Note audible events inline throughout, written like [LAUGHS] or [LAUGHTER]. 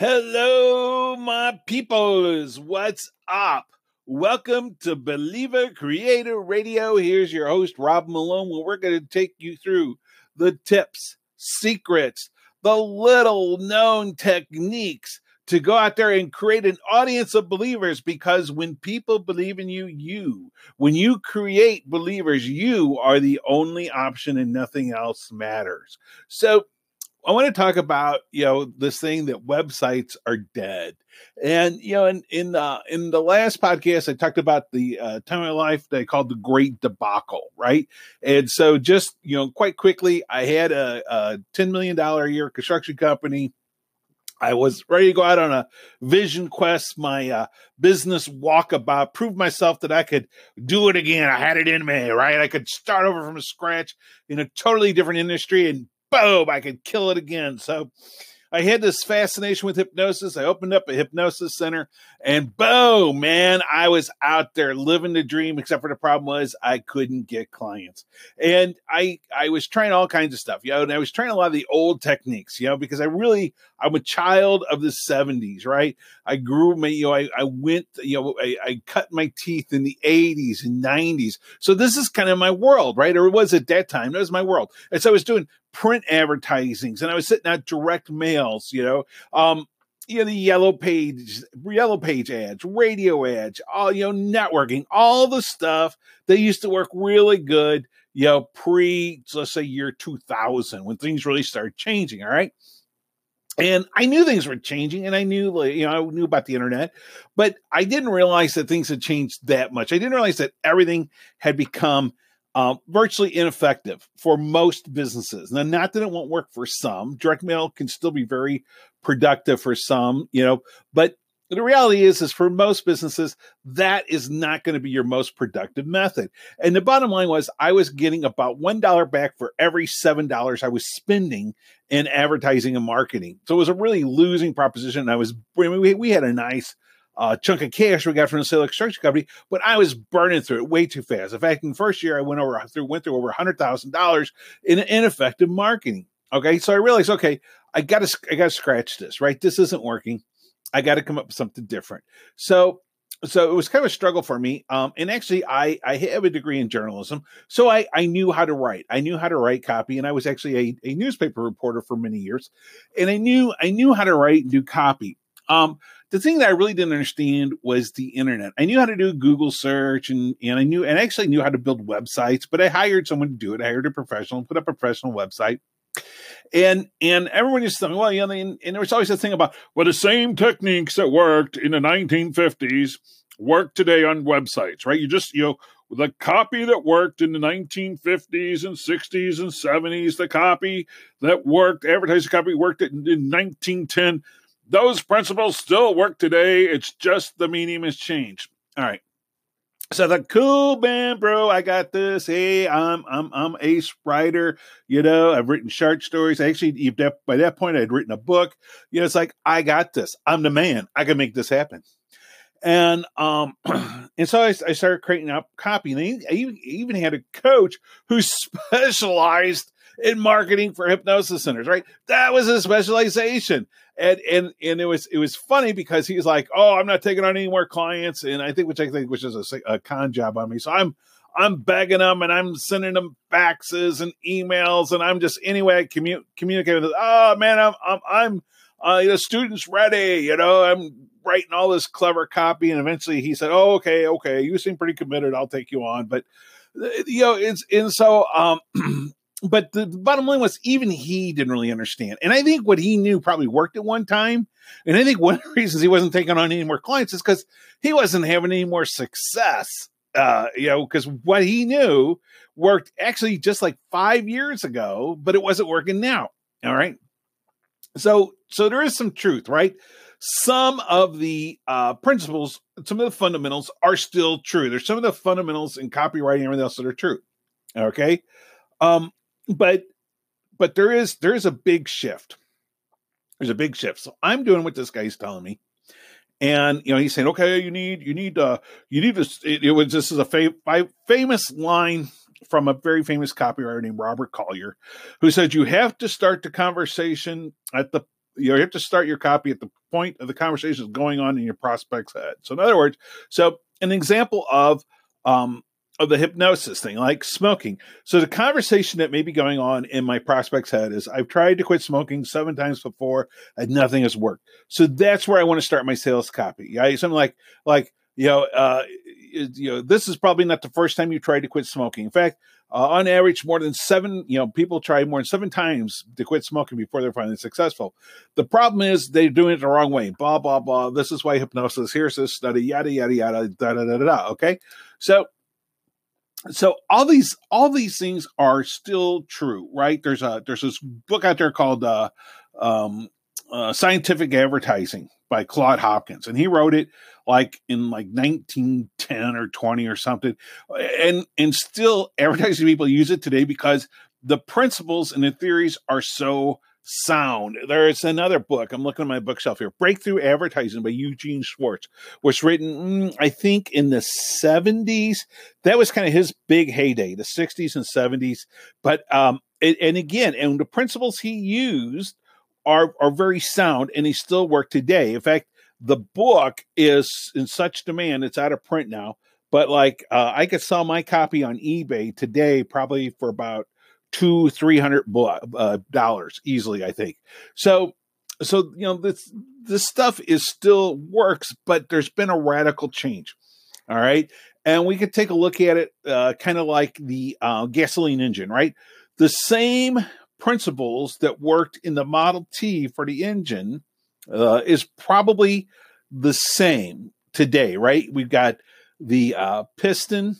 Hello, my peoples. What's up? Welcome to Believer Creator Radio. Here's your host, Rob Malone, where we're going to take you through the tips, secrets, the little known techniques to go out there and create an audience of believers because when people believe in you, you, when you create believers, you are the only option and nothing else matters. So, I want to talk about you know this thing that websites are dead, and you know in in uh, in the last podcast I talked about the uh, time of life they called the Great Debacle, right? And so just you know quite quickly, I had a, a ten million dollar a year construction company. I was ready to go out on a vision quest, my uh, business walkabout, prove myself that I could do it again. I had it in me, right? I could start over from scratch in a totally different industry and boom, I could kill it again. So I had this fascination with hypnosis. I opened up a hypnosis center and boom, man, I was out there living the dream, except for the problem was I couldn't get clients. And I I was trying all kinds of stuff, you know, and I was trying a lot of the old techniques, you know, because I really I'm a child of the 70s, right? I grew my, you know, I, I went, you know, I, I cut my teeth in the 80s and 90s. So this is kind of my world, right? Or it was at that time. That was my world. And so I was doing print advertisings and I was sitting out direct mails, you know, um, you know, the yellow page, yellow page ads, radio ads, all, you know, networking, all the stuff that used to work really good, you know, pre, let's say year 2000 when things really started changing. All right. And I knew things were changing and I knew, you know, I knew about the internet, but I didn't realize that things had changed that much. I didn't realize that everything had become uh, virtually ineffective for most businesses. Now, not that it won't work for some. Direct mail can still be very productive for some, you know, but the reality is, is for most businesses, that is not going to be your most productive method. And the bottom line was, I was getting about one dollar back for every seven dollars I was spending in advertising and marketing. So it was a really losing proposition. I was, I mean, we, we had a nice uh, chunk of cash we got from the sale construction company, but I was burning through it way too fast. In fact, in the first year, I went over through went through over hundred thousand dollars in ineffective marketing. Okay, so I realized, okay, I got to I got to scratch this. Right, this isn't working. I got to come up with something different. So so it was kind of a struggle for me. Um, and actually, I I have a degree in journalism, so I I knew how to write. I knew how to write copy, and I was actually a, a newspaper reporter for many years, and I knew I knew how to write and do copy. Um, the thing that I really didn't understand was the internet. I knew how to do Google search and, and I knew, and I actually knew how to build websites, but I hired someone to do it. I hired a professional, put up a professional website. And and everyone tell me, well, you know, and, and there was always a thing about, well, the same techniques that worked in the 1950s work today on websites, right? You just, you know, the copy that worked in the 1950s and 60s and 70s, the copy that worked, advertising copy worked in, in 1910 those principles still work today. It's just the medium has changed. All right. So the cool band, bro, I got this. Hey, I'm I'm I'm ace writer. You know, I've written short stories. Actually, by that point, I'd written a book. You know, it's like I got this. I'm the man. I can make this happen. And um, [CLEARS THROAT] and so I, I started creating up copy. And I even had a coach who [LAUGHS] specialized in marketing for hypnosis centers, right? That was his specialization. And and and it was it was funny because he's like, "Oh, I'm not taking on any more clients," and I think which I think which is a, a con job on me. So I'm I'm begging them and I'm sending them faxes and emails and I'm just anyway commu- communicate with. Oh man, I'm I'm I'm uh, the student's ready. You know, I'm writing all this clever copy, and eventually he said, "Oh, okay, okay, you seem pretty committed. I'll take you on." But uh, you know, it's and so um, [CLEARS THROAT] but the, the, bottom line was even he didn't really understand. And I think what he knew probably worked at one time. And I think one of the reasons he wasn't taking on any more clients is because he wasn't having any more success. Uh, you know, because what he knew worked actually just like five years ago, but it wasn't working now. All right. So, so there is some truth, right? Some of the uh, principles, some of the fundamentals are still true. There's some of the fundamentals in copywriting and everything else that are true. Okay. Um, but but there is there is a big shift. There's a big shift. So I'm doing what this guy's telling me. And you know, he's saying, "Okay, you need you need uh you need this." It, it was this is a fa- famous line from a very famous copywriter named Robert Collier, who said, "You have to start the conversation at the you have to start your copy at the point of the conversation is going on in your prospect's head. So in other words, so an example of um, of the hypnosis thing, like smoking. So the conversation that may be going on in my prospect's head is I've tried to quit smoking seven times before and nothing has worked. So that's where I want to start my sales copy. Right? Something like like you know, uh, you know, this is probably not the first time you tried to quit smoking. In fact, uh, on average, more than seven, you know, people try more than seven times to quit smoking before they're finally successful. The problem is they're doing it the wrong way. Blah blah blah. This is why hypnosis. Here's this study. Yada yada yada. Da da da da. da okay, so so all these all these things are still true, right? There's a there's this book out there called uh, um, uh, Scientific Advertising by Claude Hopkins, and he wrote it like in like 1910 or 20 or something, and and still advertising people use it today because the principles and the theories are so sound. There's another book. I'm looking at my bookshelf here. Breakthrough Advertising by Eugene Schwartz was written, mm, I think, in the 70s. That was kind of his big heyday, the 60s and 70s. But um, and, and again, and the principles he used are are very sound, and they still work today. In fact, the book is in such demand; it's out of print now. But like, uh, I could sell my copy on eBay today, probably for about two, three hundred uh, dollars easily. I think so. So you know this this stuff is still works, but there's been a radical change. All right, and we could take a look at it, uh, kind of like the uh, gasoline engine, right? The same principles that worked in the Model T for the engine uh, is probably the same today, right? We've got the uh, piston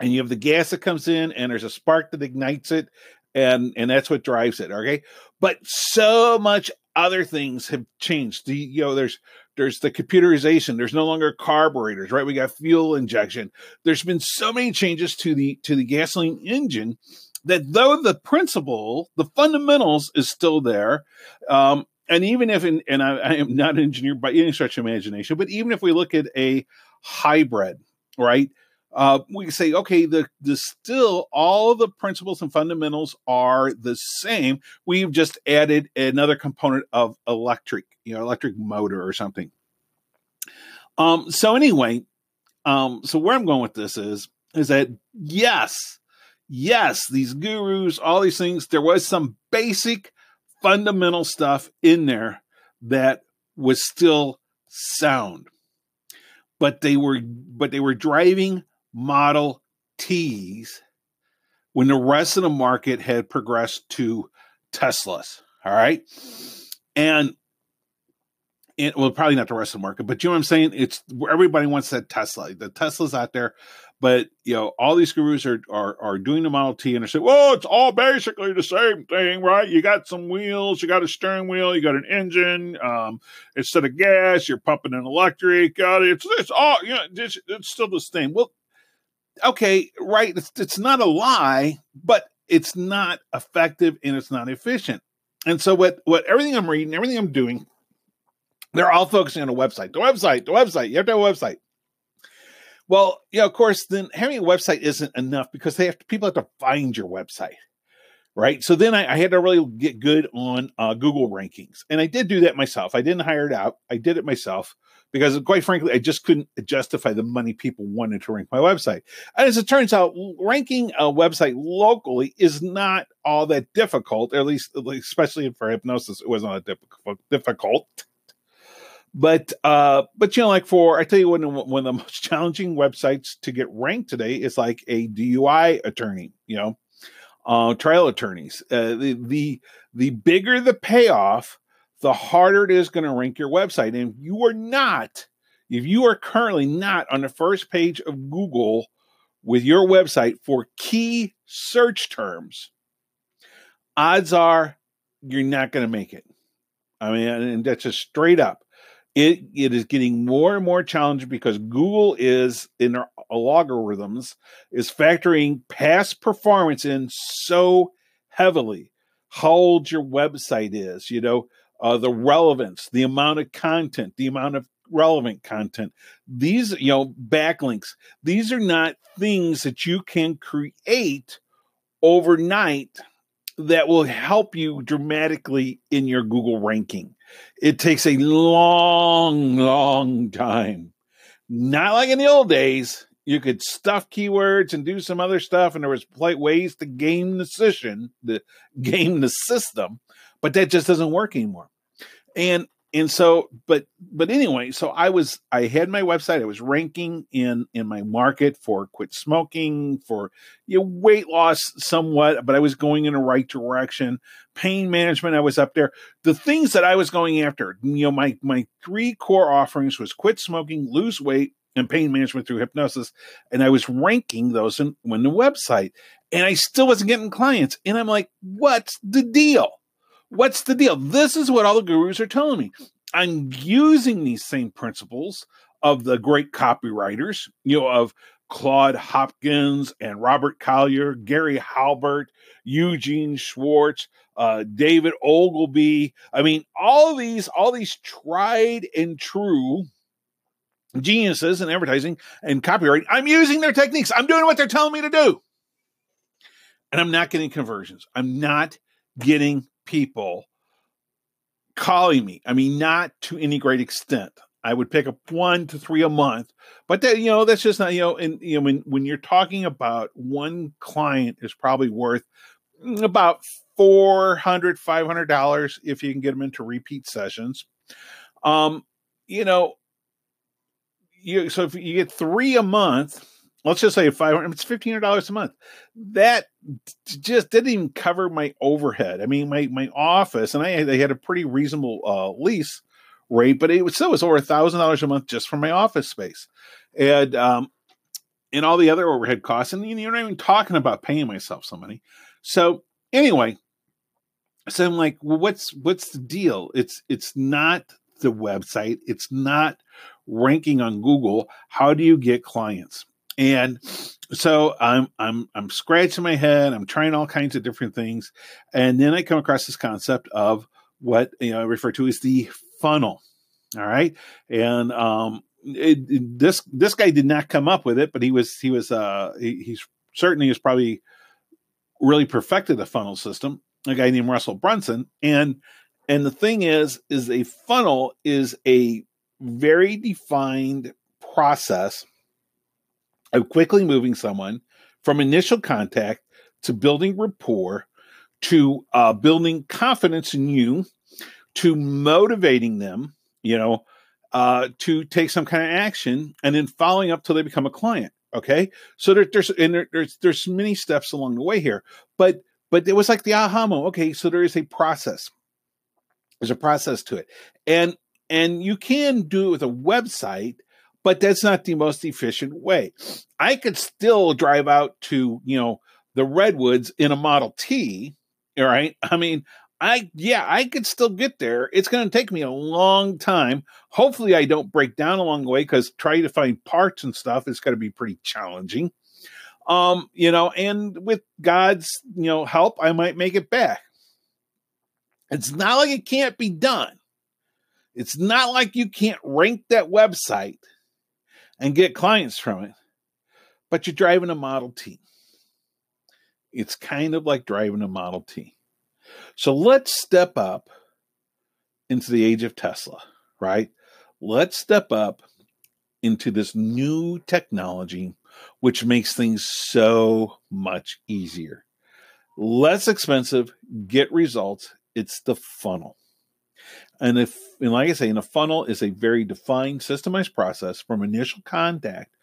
and you have the gas that comes in and there's a spark that ignites it and and that's what drives it okay? But so much other things have changed. The you know there's there's the computerization. There's no longer carburetors right? We got fuel injection. There's been so many changes to the to the gasoline engine that though the principle the fundamentals is still there um and even if in, and I, I am not an engineer by any stretch of imagination but even if we look at a hybrid right uh, we can say, okay, the, the still all the principles and fundamentals are the same. We've just added another component of electric, you know, electric motor or something. Um, so anyway, um, so where I'm going with this is, is that yes, yes, these gurus, all these things, there was some basic fundamental stuff in there that was still sound but they were but they were driving Model Ts when the rest of the market had progressed to Teslas. All right. And it, well, probably not the rest of the market, but you know what I'm saying? It's everybody wants that Tesla. The Tesla's out there, but you know, all these gurus are are, are doing the Model T and they say, well, it's all basically the same thing, right? You got some wheels, you got a steering wheel, you got an engine. Um, instead of gas, you're pumping an electric. It's it's all you know. It's, it's still the same. Well, okay, right, it's, it's not a lie, but it's not effective and it's not efficient. And so what what everything I'm reading, everything I'm doing, they're all focusing on a website. The website, the website. You have to have a website. Well, yeah, of course, then having a website isn't enough because they have to, people have to find your website right? So then I, I, had to really get good on uh, Google rankings, and I did do that myself. I didn't hire it out; I did it myself because, quite frankly, I just couldn't justify the money people wanted to rank my website. And as it turns out, ranking a website locally is not all that difficult. At least, especially for hypnosis, it wasn't difficult. Difficult. But uh, but you know, like for I tell you, one one of the [LAUGHS] most challenging websites to get ranked today is like a DUI attorney. You know, uh, trial attorneys. Uh, the, the the bigger the payoff, the harder it is going to rank your website. And if you are not, if you are currently not on the first page of Google with your website for key search terms, odds are you're not going to make it. I mean, and that's just straight up it, it is getting more and more challenging because Google is in their algorithms is factoring past performance in so heavily. How old your website is, you know, uh, the relevance, the amount of content, the amount of relevant content. These, you know, backlinks. These are not things that you can create overnight that will help you dramatically in your Google ranking. It takes a long, long time. Not like in the old days. You could stuff keywords and do some other stuff, and there was ways to game the system, the game the system, but that just doesn't work anymore. And and so but but anyway so i was i had my website i was ranking in in my market for quit smoking for you know, weight loss somewhat but i was going in the right direction. Pain management i was up there. The things that i was going after you know my my three core offerings was quit smoking lose weight and pain management through hypnosis and i was ranking those in, in the website and i still wasn't getting clients. And i'm like what's the deal What's the deal? This is what all the gurus are telling me. I'm using these same principles of the great copywriters, you know, of Claude Hopkins and Robert Collier, Gary Halbert, Eugene Schwartz, uh, David Ogilvy. I mean, all these, all these tried and true geniuses in advertising and copywriting. I'm using their techniques. I'm doing what they're telling me to do. And I'm not getting conversions. I'm not getting people calling me. I mean, not to any great extent. I would pick up one to three a month, but that you know that's just not you know. And you know when when you're talking about one client is probably worth about 400 500 dollars if you can get them into repeat sessions um you know you so if you get three a month let's just say 500 it's $1500 a month. That just didn't even cover my overhead. I mean my my office and i they had a pretty reasonable uh, lease rate but it was still was over a thousand dollars a month just for my office space. And um and all the other overhead costs and you're not even talking about paying myself some money so anyway so i'm like well what's what's the deal? It's it's not the website. It's not ranking on google. How do you get clients and so I'm I'm I'm scratching my head. I'm trying all kinds of different things, and then I come across this concept of what you know I refer to as the funnel. All right, and um, it, it, this this guy did not come up with it, but he was he was uh he, he's certainly has probably really perfected the funnel system. A guy named Russell Brunson, and and the thing is, is a funnel is a very defined process of quickly moving someone from initial contact to building rapport to uh, building confidence in you to motivating them, you know, uh, to take some kind of action and then following up till they become a client. Okay, so there, there's and there, there's there's many steps along the way here, but but it was like the aha moment. Okay, so there is a process. There's a process to it, and and you can do it with a website but that's not the most efficient way. I could still drive out to, you know, the redwoods in a Model T, all right? I mean, I yeah, I could still get there. It's going to take me a long time. Hopefully I don't break down along the way cuz trying to find parts and stuff is going to be pretty challenging. Um, you know, and with God's, you know, help, I might make it back. It's not like it can't be done. It's not like you can't rank that website and get clients from it, but you're driving a Model T. It's kind of like driving a Model T. So let's step up into the age of Tesla, right? Let's step up into this new technology, which makes things so much easier. Less expensive, get results. It's the funnel. And if, and like I say, in a funnel is a very defined, systemized process from initial contact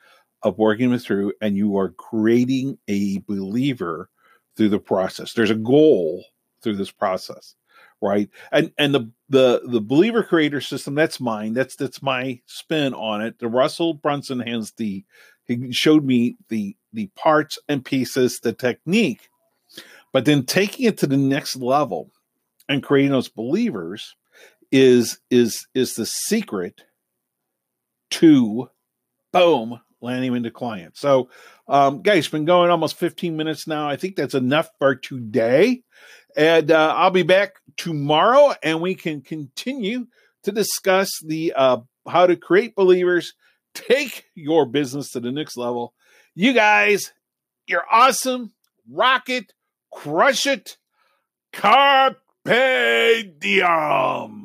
of working with through, and you are creating a believer through the process. There's a goal through this process, right? And and the the the believer creator system that's mine. That's that's my spin on it. The Russell Brunson has the he showed me the the parts and pieces, the technique, but then taking it to the next level and creating those believers is is is the secret to boom landing into clients. So, um, guys, been going almost 15 minutes now. I think that's enough for today. And uh, I'll be back tomorrow and we can continue to discuss the uh, how to create believers, take your business to the next level. You guys, you're awesome. Rock it, crush it. Carpe diem.